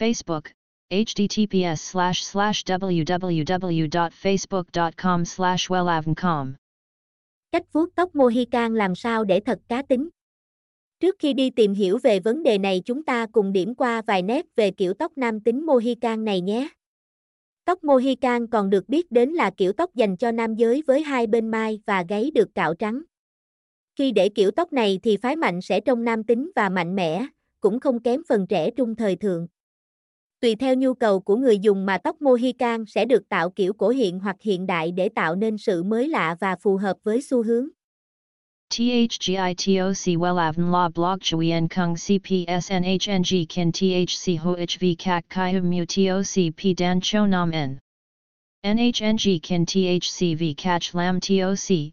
Facebook, https slash slash www.facebook.com slash wellavncom. Cách vuốt tóc Mohican làm sao để thật cá tính? Trước khi đi tìm hiểu về vấn đề này chúng ta cùng điểm qua vài nét về kiểu tóc nam tính Mohican này nhé. Tóc Mohican còn được biết đến là kiểu tóc dành cho nam giới với hai bên mai và gáy được cạo trắng. Khi để kiểu tóc này thì phái mạnh sẽ trông nam tính và mạnh mẽ, cũng không kém phần trẻ trung thời thượng. Tùy theo nhu cầu của người dùng mà tóc Mohican sẽ được tạo kiểu cổ hiện hoặc hiện đại để tạo nên sự mới lạ và phù hợp với xu hướng. THGITOC WELAVN La Blog Chuyen Kung CPSNHNG Kin THC HOHV CAC Kai Hum Mu TOC P Dan Cho Nam N NHNG Kin THCV cach Lam TOC